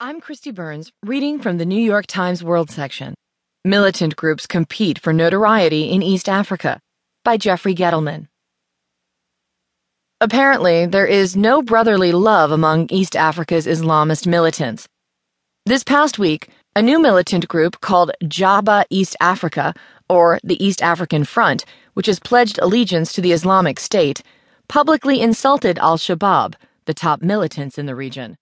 I'm Kristi Burns, reading from the New York Times World section. Militant Groups Compete for Notoriety in East Africa by Jeffrey Gettleman. Apparently, there is no brotherly love among East Africa's Islamist militants. This past week, a new militant group called Jabha East Africa, or the East African Front, which has pledged allegiance to the Islamic State, publicly insulted al Shabaab, the top militants in the region.